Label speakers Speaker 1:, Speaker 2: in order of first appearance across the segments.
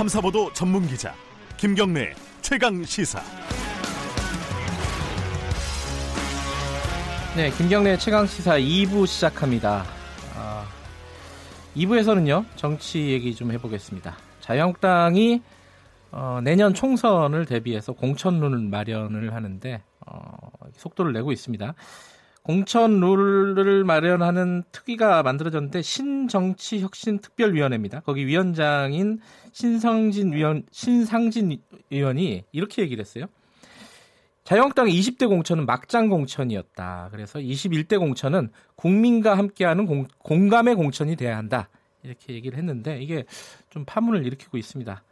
Speaker 1: 탐사보도 전문 기자 김경래 최강 시사.
Speaker 2: 네, 김경래 최강 시사 2부 시작합니다. 아, 2부에서는요 정치 얘기 좀 해보겠습니다. 자유한국당이 어, 내년 총선을 대비해서 공천론을 마련을 하는데 어, 속도를 내고 있습니다. 공천 룰을 마련하는 특위가 만들어졌는데 신정치혁신특별위원회입니다. 거기 위원장인 신성진 위원 신상진 의원이 이렇게 얘기를 했어요. 자유한국당의 20대 공천은 막장 공천이었다. 그래서 21대 공천은 국민과 함께하는 공, 공감의 공천이 돼야 한다. 이렇게 얘기를 했는데 이게 좀 파문을 일으키고 있습니다.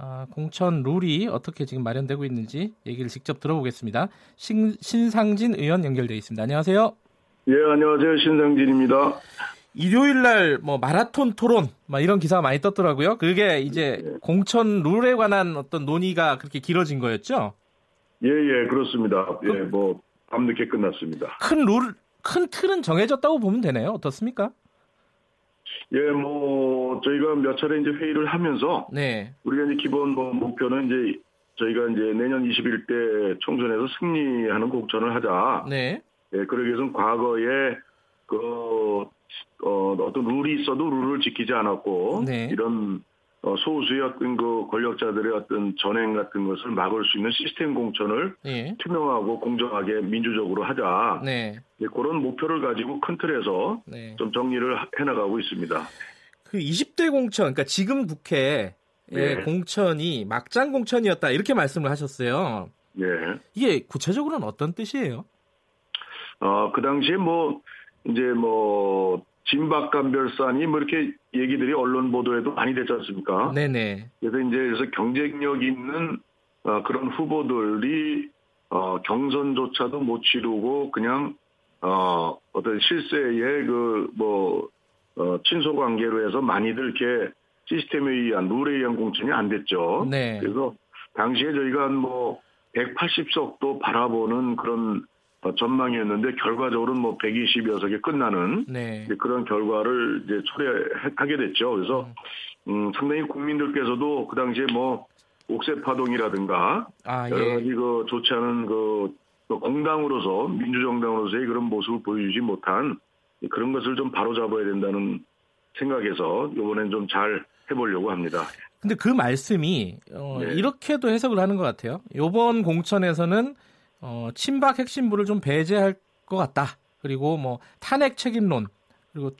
Speaker 2: 아, 공천 룰이 어떻게 지금 마련되고 있는지 얘기를 직접 들어보겠습니다. 신, 신상진 의원 연결되어 있습니다. 안녕하세요.
Speaker 3: 예, 안녕하세요. 신상진입니다.
Speaker 2: 일요일 날 뭐 마라톤 토론 막 이런 기사가 많이 떴더라고요. 그게 이제 예. 공천 룰에 관한 어떤 논의가 그렇게 길어진 거였죠?
Speaker 3: 예, 예, 그렇습니다. 예, 뭐 밤늦게 끝났습니다.
Speaker 2: 큰 룰, 큰 틀은 정해졌다고 보면 되네요. 어떻습니까?
Speaker 3: 예, 뭐 저희가 몇 차례 이제 회의를 하면서 네. 우리가 이제 기본 뭐 목표는 이제 저희가 이제 내년 21대 총선에서 승리하는 공천을 하자. 네. 예, 그러기 위해서는 과거에 그 어, 어떤 룰이 있어도 룰을 지키지 않았고 네. 이런 어, 소수의 어떤 그 권력자들의 어떤 전행 같은 것을 막을 수 있는 시스템 공천을 네. 투명하고 공정하게 민주적으로 하자. 네. 네, 그런 목표를 가지고 큰 틀에서 네. 좀 정리를 해나가고 있습니다.
Speaker 2: 그 20대 공천, 그러니까 지금 국회 의 네. 공천이 막장 공천이었다 이렇게 말씀을 하셨어요. 네. 이게 구체적으로는 어떤 뜻이에요?
Speaker 3: 어, 그 당시에 뭐 이제 뭐 진박감별산이 뭐 이렇게 얘기들이 언론 보도에도 많이 됐지 않습니까? 네네. 그래서 이제 그래서 경쟁력 있는 어, 그런 후보들이 어, 경선조차도 못 치르고 그냥 어, 어떤 실세의 그뭐 어, 친소 관계로 해서 많이들 이렇게 시스템에 의한 룰에 의한 공천이 안 됐죠. 네. 그래서 당시에 저희가 한 뭐 180석도 바라보는 그런 어, 전망이었는데 결과적으로는 뭐 120여 석에 끝나는 네. 그런 결과를 이제 초래하게 됐죠. 그래서 음, 상당히 국민들께서도 그 당시에 뭐 옥새 파동이라든가 아, 예. 여러 가지 그 좋지 않은 그 공당으로서 민주정당으로서의 그런 모습을 보여주지 못한 그런 것을 좀 바로잡아야 된다는 생각에서 이번엔 좀 잘 해보려고 합니다.
Speaker 2: 근데 그 말씀이 어, 네. 이렇게도 해석을 하는 것 같아요. 이번 공천에서는 어, 친박 핵심부를 좀 배제할 것 같다. 그리고 뭐 탄핵 책임론 그리고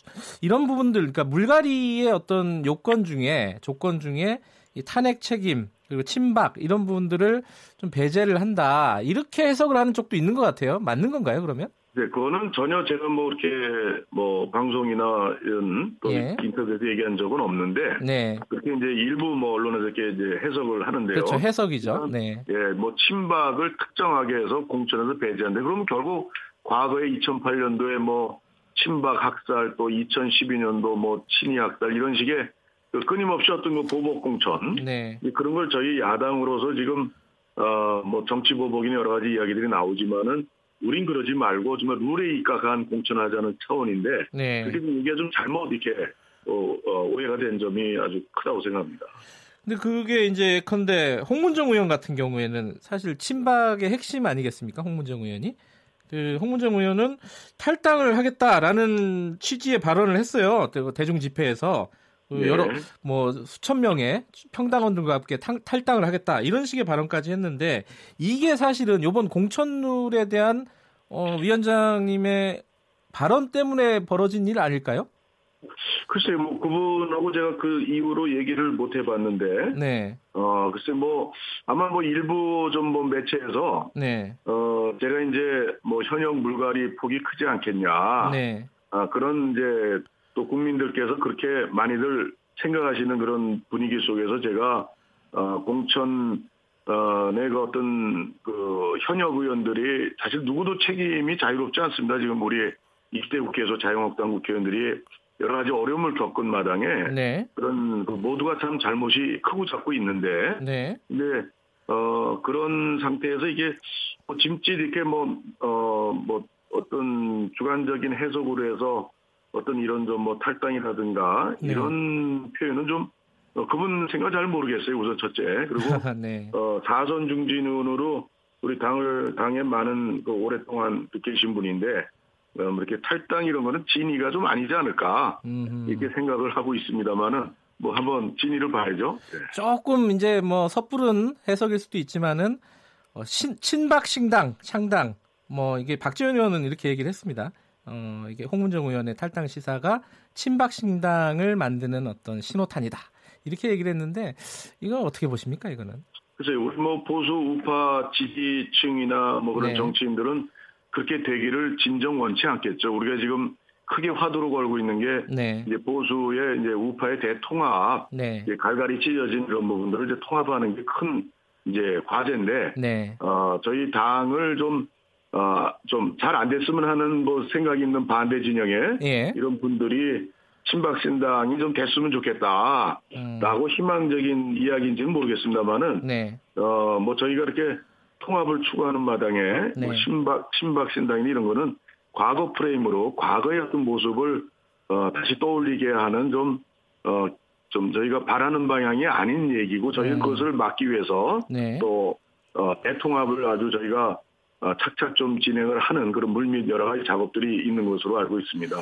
Speaker 2: 이런 부분들 그러니까 물갈이의 어떤 요건 중에 조건 중에 이 탄핵 책임 그리고 친박 이런 부분들을 좀 배제를 한다 이렇게 해석을 하는 쪽도 있는 것 같아요. 맞는 건가요? 그러면?
Speaker 3: 네, 그거는 전혀 제가 뭐 이렇게 뭐 방송이나 이런 또 예. 인터뷰에서 얘기한 적은 없는데 네. 그렇게 이제 일부 뭐 언론에서 이렇게 이제 해석을 하는데요.
Speaker 2: 그렇죠, 해석이죠. 네.
Speaker 3: 예, 뭐 친박을 특정하게 해서 공천에서 배제한데 그러면 결국 과거에 2008년도에 뭐 친박 학살 또 2012년도 뭐 친이 학살 이런 식의 그 끊임없이 어떤 그 보복 공천 네. 그런 걸 저희 야당으로서 지금 어뭐 정치 보복이나 여러 가지 이야기들이 나오지만은 우린 그러지 말고 정말 룰에 입각한 공천하자는 차원인데 네. 그게 이게 좀 잘못 이렇게 어, 어, 오해가 된 점이 아주 크다고 생각합니다.
Speaker 2: 근데 그게 이제 컨대 홍문정 의원 같은 경우에는 사실 친박의 핵심 아니겠습니까? 홍문정 의원이 그 홍문정 의원은 탈당을 하겠다라는 취지의 발언을 했어요. 대중 집회에서 그 네. 여러 뭐 수천 명의 평당원들과 함께 탈당을 하겠다 이런 식의 발언까지 했는데 이게 사실은 이번 공천룰에 대한 어, 위원장님의 발언 때문에 벌어진 일 아닐까요?
Speaker 3: 글쎄요, 뭐 그분하고 제가 그 이후로 얘기를 못 해봤는데, 네. 어 글쎄 뭐 아마 뭐 일부 좀 뭐 매체에서, 네. 어 제가 이제 뭐 현역 물갈이 폭이 크지 않겠냐, 네. 아 그런 이제 또 국민들께서 그렇게 많이들 생각하시는 그런 분위기 속에서 제가 어, 공천 어, 내가 어떤 그 현역 의원들이 사실 누구도 책임이 자유롭지 않습니다. 지금 우리 20대 국회에서 자유한국당 국회의원들이 여러 가지 어려움을 겪은 마당에 네. 그런 그 모두가 참 잘못이 크고 작고 있는데 네. 근데 어 그런 상태에서 이게 뭐 짐짓 이렇게 뭐 어 뭐 어, 뭐 어떤 주관적인 해석으로 해서 어떤 이런 좀 뭐 탈당이라든가 네. 이런 표현은 좀 어, 그분 생각 잘 모르겠어요. 우선 첫째. 그리고 네. 어, 사선 중진으로 우리 당을 당에 많은 그 오랫동안 계신 분인데 어, 뭐 이렇게 탈당 이런 거는 진위가 좀 아니지 않을까 음흠. 이렇게 생각을 하고 있습니다만은 뭐 한번 진위를 봐야죠. 네.
Speaker 2: 조금 이제 뭐 섣부른 해석일 수도 있지만은 어, 신, 친박 신당 창당 뭐 이게 박지원 의원은 이렇게 얘기를 했습니다. 어, 이게 홍문정 의원의 탈당 시사가 친박 신당을 만드는 어떤 신호탄이다. 이렇게 얘기를 했는데 이건 어떻게 보십니까 이거는?
Speaker 3: 글쎄요, 우리 뭐 보수 우파 지지층이나 뭐 그런 네. 정치인들은 그렇게 되기를 진정 원치 않겠죠. 우리가 지금 크게 화두로 걸고 있는 게 네. 이제 보수의 이제 우파의 대통합, 네. 이제 갈갈이 찢어진 그런 부분들을 이제 통합하는 게 큰 이제 과제인데, 네. 어 저희 당을 좀 어, 좀 잘 안 됐으면 하는 뭐 생각이 있는 반대 진영에 예. 이런 분들이 친박 신당이 좀 됐으면 좋겠다. 음. 라고 희망적인 이야기인지는 모르겠습니다만은, 네. 어, 뭐 저희가 이렇게 통합을 추구하는 마당에 뭐 네. 뭐 신박, 신박신당이나 이런 거는 과거 프레임으로 과거의 어떤 모습을 어, 다시 떠올리게 하는 좀, 어, 좀 저희가 바라는 방향이 아닌 얘기고 저희는 음. 그것을 막기 위해서 네. 또 어, 대통합을 아주 저희가 어, 착착 좀 진행을 하는 그런 물밑 여러 가지 작업들이 있는 것으로 알고 있습니다.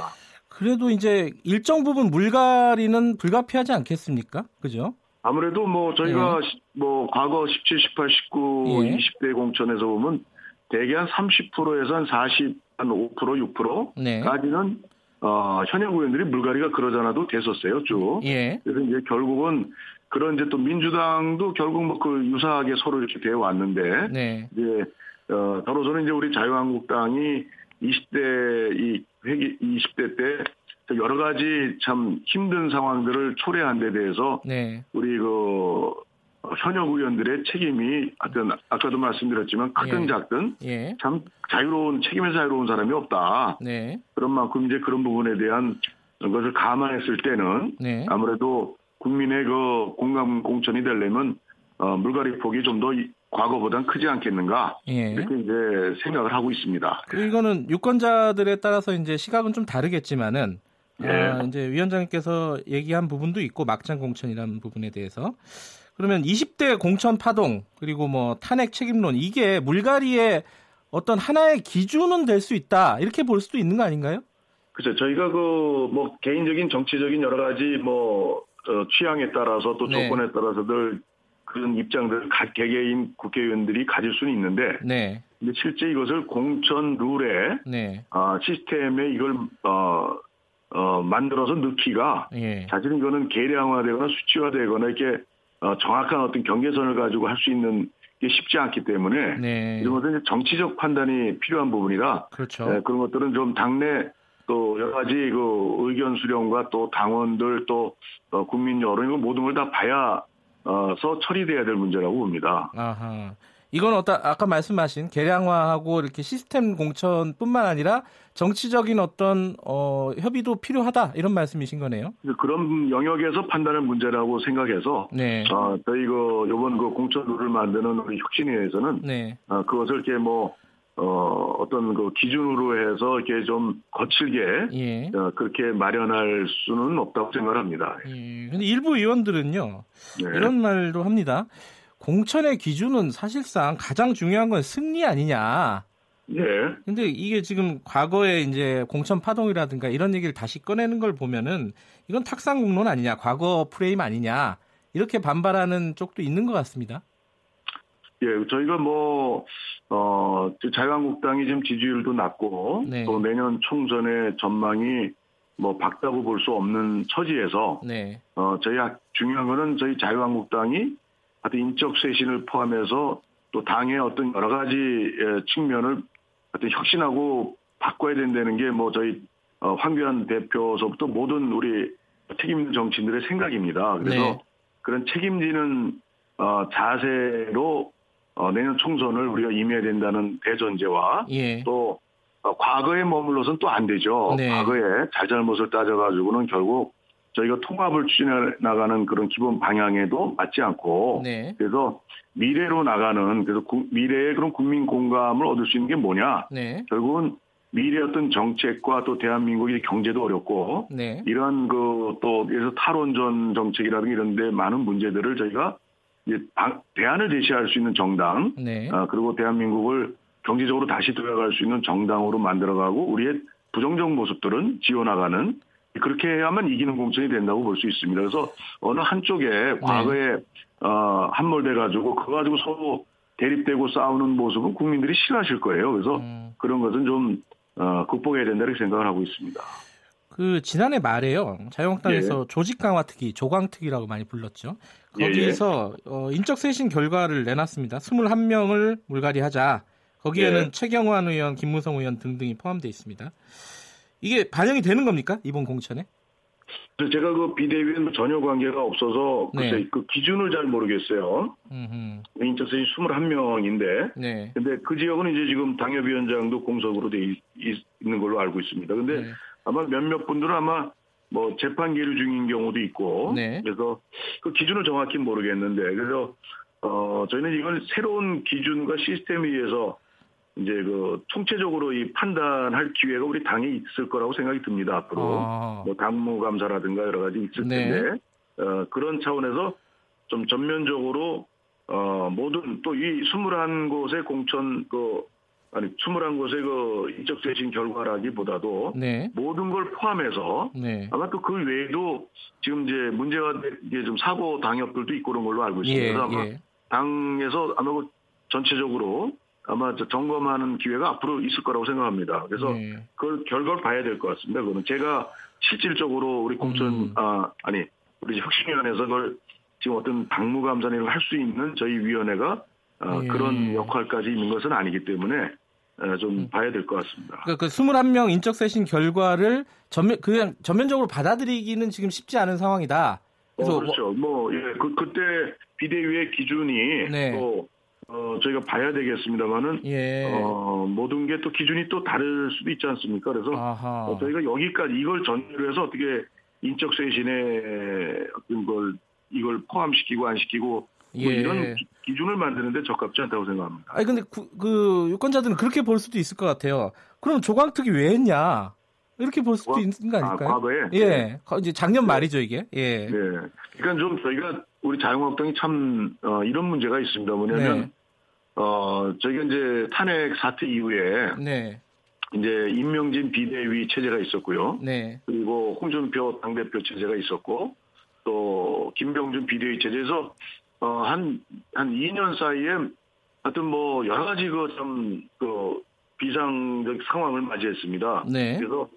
Speaker 2: 그래도 이제 일정 부분 물갈이는 불가피하지 않겠습니까? 그죠?
Speaker 3: 아무래도 뭐 저희가 예. 뭐 과거 17, 18, 19, 예. 20대 공천에서 보면 대개 한 30%에서 한 40, 한 5%, 6%까지는 네. 어, 현역 의원들이 물갈이가 그러잖아도 됐었어요, 쭉. 예. 그래서 이제 결국은 그런 이제 또 민주당도 결국 뭐 그 유사하게 서로 이렇게 되어 왔는데 네. 이제 어, 더러서는 이제 우리 자유한국당이 20대 이 회기 20대 때 여러 가지 참 힘든 상황들을 초래한 데 대해서 네. 우리 그 현역 의원들의 책임이 하여튼 아까도 말씀드렸지만 크든 예. 작든 예. 참 자유로운 책임에 자유로운 사람이 없다. 네. 그런 만큼 이제 그런 부분에 대한 것을 감안했을 때는 네. 아무래도 국민의 그 공감 공천이 되려면 어, 물갈이 폭이 좀 더 과거보단 크지 않겠는가 예. 이렇게 이제 생각을 하고 있습니다.
Speaker 2: 이거는 유권자들에 따라서 이제 시각은 좀 다르겠지만은 예. 아, 이제 위원장님께서 얘기한 부분도 있고 막장 공천이라는 부분에 대해서 그러면 20대 공천 파동 그리고 뭐 탄핵 책임론 이게 물갈이의 어떤 하나의 기준은 될 수 있다 이렇게 볼 수도 있는 거 아닌가요?
Speaker 3: 그렇죠. 저희가 그 뭐 개인적인 정치적인 여러 가지 뭐 어, 취향에 따라서 또 네. 조건에 따라서들 그런 입장들을 각 개개인 국회의원들이 가질 수는 있는데 네. 근데 실제 이것을 공천 룰에 네. 어, 시스템에 이걸 어, 어, 만들어서 넣기가 예. 사실 이거는 계량화되거나 수치화되거나 이렇게 어, 정확한 어떤 경계선을 가지고 할 수 있는 게 쉽지 않기 때문에 네. 이런 것은 정치적 판단이 필요한 부분이라 그렇죠. 네, 그런 것들은 좀 당내 또 여러 가지 그 의견 수렴과 또 당원들 또 어, 국민 여론 이거 모든 걸 다 봐야 어서 처리돼야 될 문제라고 봅니다.
Speaker 2: 아하. 이건 어떤 아까 말씀하신 개량화하고 이렇게 시스템 공천뿐만 아니라 정치적인 어떤 어, 협의도 필요하다 이런 말씀이신 거네요.
Speaker 3: 그런 영역에서 판단할 문제라고 생각해서 네. 어, 저희 그 이번 그 공천 룰을 만드는 우리 혁신위에서는 네. 어, 그것을 이렇게 뭐 어, 어떤 그 기준으로 해서 이렇게 좀 거칠게 예. 어, 그렇게 마련할 수는 없다고 생각합니다.
Speaker 2: 예. 근데 일부 의원들은요 네. 이런 말도 합니다. 공천의 기준은 사실상 가장 중요한 건 승리 아니냐. 네. 근데 이게 지금 과거에 이제 공천 파동이라든가 이런 얘기를 다시 꺼내는 걸 보면은 이건 탁상 공론 아니냐, 과거 프레임 아니냐 이렇게 반발하는 쪽도 있는 것 같습니다.
Speaker 3: 예, 저희가 뭐, 어, 자유한국당이 지금 지지율도 낮고, 네. 또 내년 총선의 전망이 뭐 밝다고 볼 수 없는 처지에서, 네. 어, 저희 중요한 거는 저희 자유한국당이 하여튼 인적 쇄신을 포함해서 또 당의 어떤 여러 가지 예, 측면을 하여튼 혁신하고 바꿔야 된다는 게 뭐 저희 어, 황교안 대표서부터 모든 우리 책임 정치인들의 생각입니다. 그래서 네. 그런 책임지는 어, 자세로 어, 내년 총선을 우리가 임해야 된다는 대전제와 예. 또 어, 과거에 머물러서는 또안 되죠. 네. 과거에 잘잘못을 따져가지고는 결국 저희가 통합을 추진해 나가는 그런 기본 방향에도 맞지 않고 네. 그래서 미래로 나가는 그래서 구, 미래의 그런 국민 공감을 얻을 수 있는 게 뭐냐? 네. 결국은 미래 어떤 정책과 또 대한민국의 경제도 어렵고 네. 이러한 그또 예를 탈원전 정책이라든가 이런데 많은 문제들을 저희가 이제 대안을 제시할 수 있는 정당 네. 아, 그리고 대한민국을 경제적으로 다시 돌아갈 수 있는 정당으로 만들어가고 우리의 부정적 모습들은 지워나가는 그렇게 해야만 이기는 공천이 된다고 볼 수 있습니다. 그래서 어느 한쪽에 네. 과거에 어, 함몰돼 가지고 그거 가지고 서로 대립되고 싸우는 모습은 국민들이 싫어하실 거예요. 그래서 음. 그런 것은 좀 어, 극복해야 된다 이렇게 생각을 하고 있습니다.
Speaker 2: 그 지난해 말에요 자유한국당에서 예. 조직 강화 특위, 조강 특위라고 많이 불렀죠. 거기에서 예. 어, 인적 쇄신 결과를 내놨습니다. 21명을 물갈이 하자. 거기에는 예. 최경환 의원, 김무성 의원 등등이 포함되어 있습니다. 이게 반영이 되는 겁니까 이번 공천에?
Speaker 3: 제가 그 비대위는 전혀 관계가 없어서 글쎄 네. 그 기준을 잘 모르겠어요. 쇄신 21명인데, 네. 근데 그 지역은 이제 지금 당협위원장도 공석으로 돼 있, 는 걸로 알고 있습니다. 근데 네. 아마 몇몇 분들은 아마 뭐 재판 계류 중인 경우도 있고 네. 그래서 그 기준을 정확히 모르겠는데 그래서 어 저희는 이걸 새로운 기준과 시스템에 의해서 이제 그 총체적으로 이 판단할 기회가 우리 당에 있을 거라고 생각이 듭니다 앞으로 아. 뭐 당무 감사라든가 여러 가지 있을 네. 텐데 어 그런 차원에서 좀 전면적으로 어 모든 또 이 21곳의 공천 그 아니 21곳의 그 인적 쇄신 결과라기보다도 네. 모든 걸 포함해서 네. 아마 또 그 외에도 지금 이제 문제가 이게 좀 사고 당협들도 있고 그런 걸로 알고 있습니다. 예, 그래서 아마 예. 당에서 아마 그 전체적으로 아마 점검하는 기회가 앞으로 있을 거라고 생각합니다. 그래서 예. 그 결과를 봐야 될 것 같습니다. 그거는 제가 실질적으로 우리 공천 음. 아 아니 우리 혁신위원회에서 그걸 지금 어떤 당무감사를 할 수 있는 저희 위원회가 어, 예. 그런 역할까지 있는 것은 아니기 때문에 어, 좀 음. 봐야 될 것 같습니다.
Speaker 2: 그, 그 21명 인적 쇄신 결과를 전면 그냥 전면적으로 받아들이기는 지금 쉽지 않은 상황이다.
Speaker 3: 그래서 어, 그렇죠. 뭐, 예, 그 그때 비대위의 기준이 네. 또 어, 저희가 봐야 되겠습니다만은 예. 어, 모든 게 또 기준이 또 다를 수도 있지 않습니까? 그래서 어, 저희가 여기까지 이걸 전제로 해서 어떻게 인적 쇄신에 어떤 걸 이걸 포함시키고 안 시키고 뭐 예. 이런 기 준을 만드는데 적합지 않다고 생각합니다.
Speaker 2: 아니 근데 그, 그 유권자들은 그렇게 볼 수도 있을 것 같아요. 그럼 조광특위 왜 했냐? 이렇게 볼 수도 와, 있는 거 아닐까요?
Speaker 3: 아, 과거에?
Speaker 2: 예. 네. 이제 작년 네. 말이죠, 이게. 예.
Speaker 3: 네. 그러니까 좀 저희가 우리 자유한국당이 참 어, 이런 문제가 있습니다. 뭐냐면 네. 어, 저희가 이제 탄핵 사태 이후에 네. 이제 임명진 비대위 체제가 있었고요. 네. 그리고 홍준표 당대표 체제가 있었고 또 김병준 비대위 체제에서 어, 한, 한 2년 사이에 하여튼 뭐 여러 가지 그 좀, 그 비상적 상황을 맞이했습니다. 네. 그래서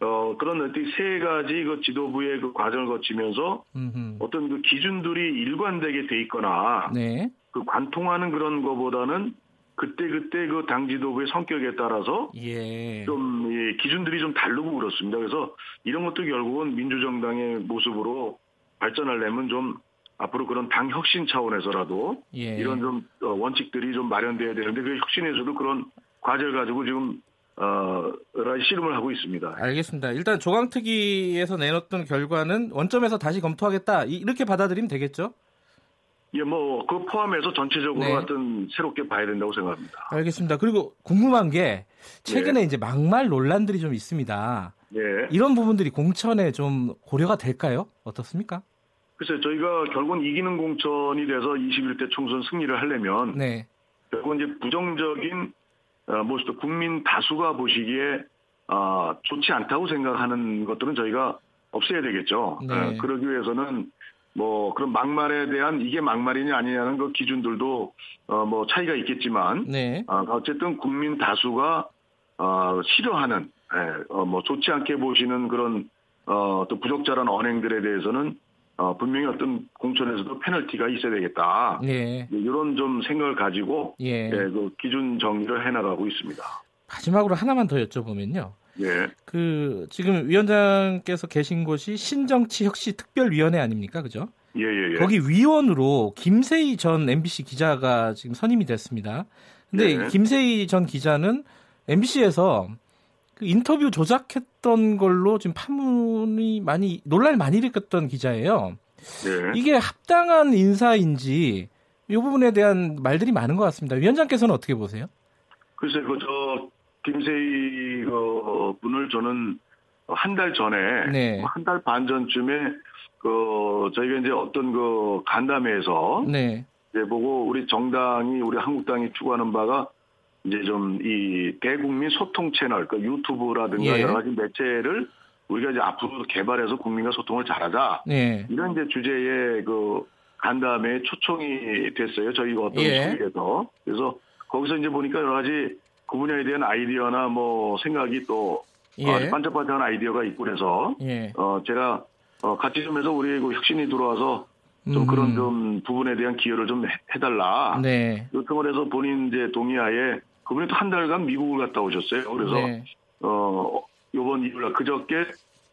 Speaker 3: 어, 그런 어떤 세 가지 그 지도부의 그 과정을 거치면서 음흠. 어떤 그 기준들이 일관되게 돼 있거나 네. 그 관통하는 그런 거보다는 그때 그때 그 당 지도부의 성격에 따라서 예. 좀 예, 기준들이 좀 다르고 그렇습니다. 그래서 이런 것도 결국은 민주정당의 모습으로 발전하려면 좀 앞으로 그런 당 혁신 차원에서라도 예. 이런 좀 어, 원칙들이 좀 마련돼야 되는데 그 혁신에서도 그런 과제를 가지고 지금 어, 씨름을 하고 있습니다.
Speaker 2: 알겠습니다. 일단 조강특위에서 내놓던 결과는 원점에서 다시 검토하겠다 이렇게 받아들이면 되겠죠?
Speaker 3: 예, 뭐, 그 포함해서 전체적으로 네. 하여튼 새롭게 봐야 된다고 생각합니다.
Speaker 2: 알겠습니다. 그리고 궁금한 게, 최근에 네. 이제 막말 논란들이 좀 있습니다. 네. 이런 부분들이 공천에 좀 고려가 될까요? 어떻습니까?
Speaker 3: 글쎄 저희가 결국은 이기는 공천이 돼서 21대 총선 승리를 하려면 네. 결국은 이제 부정적인 어, 모습도 국민 다수가 보시기에 어, 좋지 않다고 생각하는 것들은 저희가 없애야 되겠죠. 네. 어, 그러기 위해서는 뭐 그런 막말에 대한 이게 막말이냐 아니냐는 그 기준들도 어, 뭐 차이가 있겠지만 네. 어, 어쨌든 국민 다수가 어, 싫어하는 예, 어, 뭐 좋지 않게 보시는 그런 어, 또 부적절한 언행들에 대해서는 어, 분명히 어떤 공천에서도 페널티가 있어야 되겠다. 예. 이런 좀 생각을 가지고 예. 예, 그 기준 정리를 해나가고 있습니다.
Speaker 2: 마지막으로 하나만 더 여쭤보면요. 예. 그 지금 위원장께서 계신 곳이 신정치 혁신 특별위원회 아닙니까, 그죠?
Speaker 3: 예, 예, 예.
Speaker 2: 거기 위원으로 김세희 전 MBC 기자가 지금 선임이 됐습니다. 근데 예. 김세희 전 기자는 MBC에서 그 인터뷰 조작했던 걸로 지금 파문이 많이 논란이 많이 일으켰던 기자예요. 네. 이게 합당한 인사인지 이 부분에 대한 말들이 많은 것 같습니다. 위원장께서는 어떻게 보세요?
Speaker 3: 글쎄, 그저 김세희 그 분을 저는 한 달 전에 네. 한달 반 전쯤에 그 저희가 이제 어떤 그 간담회에서 네. 이제 보고 우리 정당이 우리 한국당이 추구하는 바가 이제 좀 이 대국민 소통 채널, 그 유튜브라든가 예. 여러 가지 매체를 우리가 이제 앞으로 개발해서 국민과 소통을 잘하자. 예. 이런 이제 주제의 그 간담회 초청이 됐어요. 저희가 어떤 예. 에서 그래서 거기서 이제 보니까 여러 가지 그 분야에 대한 아이디어나 뭐 생각이 또 예. 어, 반짝반짝한 아이디어가 있고 그래서 예. 어 제가 어 같이 좀 해서 우리 그 혁신이 들어와서 좀 음. 그런 좀 부분에 대한 기여를 좀 해달라. 네. 요청을 해서 본인 이제 동의하에 그분이 또 한 달간 미국을 갔다 오셨어요. 그래서 네. 어 요번 일요일 그저께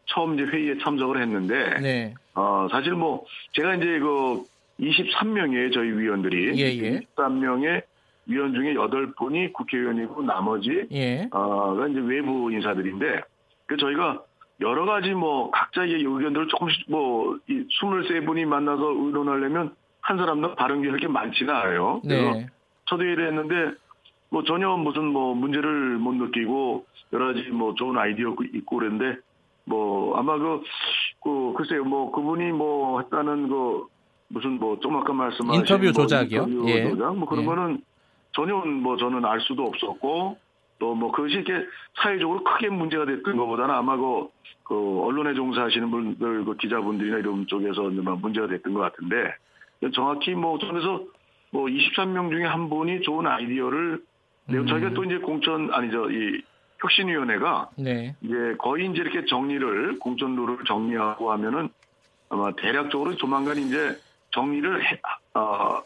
Speaker 3: 처음 이제 회의에 참석을 했는데 네. 어 사실 뭐 제가 이제 그 23명의 저희 위원들이 예, 예. 23명의 위원 중에 8분이 국회의원이고 나머지 예. 어가 이제 외부 인사들인데 그 저희가 여러 가지 뭐 각자의 의견들을 조금씩 뭐 이 23분이 만나서 의논하려면 한 사람당 발언 기회가 이렇게 많지는 않아요. 그래서 네. 저도 이랬는데 뭐 전혀 무슨 뭐 문제를 못 느끼고 여러 가지 뭐 좋은 아이디어 있고 그랬는데 뭐 아마 그, 그 글쎄요 뭐 그분이 뭐 했다는 그 무슨 뭐 좀 아까 말씀하신
Speaker 2: 인터뷰 뭐 조작이요? 인터뷰
Speaker 3: 예. 조작 뭐 그런 예. 거는 전혀 뭐 저는 알 수도 없었고 또 뭐 그것이 이렇게 사회적으로 크게 문제가 됐던 것보다는 아마 그, 그 언론에 종사하시는 분들 그 기자분들이나 이런 쪽에서 문제가 됐던 것 같은데 정확히 뭐 저에서 뭐 23명 중에 한 분이 좋은 아이디어를 음. 저희가 또 이제 공천 아니죠 이 혁신위원회가 네. 이제 거의 이제 이렇게 정리를 공천 룰을 정리하고 하면은 아마 대략적으로 조만간 이제 정리를 해, 어,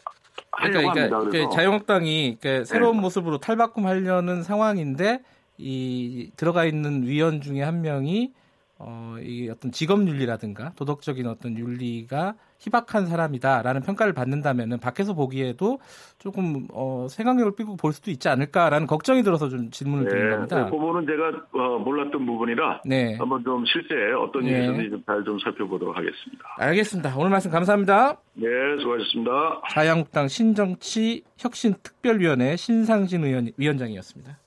Speaker 2: 그러니까, 그러니까 그 자유한국당이 그 새로운 네. 모습으로 탈바꿈하려는 상황인데 이 들어가 있는 위원 중에 한 명이 어, 이 어떤 직업 윤리라든가 도덕적인 어떤 윤리가 희박한 사람이다라는 평가를 받는다면은 밖에서 보기에도 조금 어, 생각력을 삐고 볼 수도 있지 않을까라는 걱정이 들어서 좀 질문을 네, 드린 겁니다.
Speaker 3: 그 부분은 제가 어, 몰랐던 부분이라 네. 한번 좀 실제 어떤 네. 일이 있는지 잘좀 살펴보도록 하겠습니다.
Speaker 2: 알겠습니다. 오늘 말씀 감사합니다.
Speaker 3: 네, 수고하셨습니다.
Speaker 2: 자유한국당 신정치 혁신특별위원회 신상진 의원, 위원장이었습니다.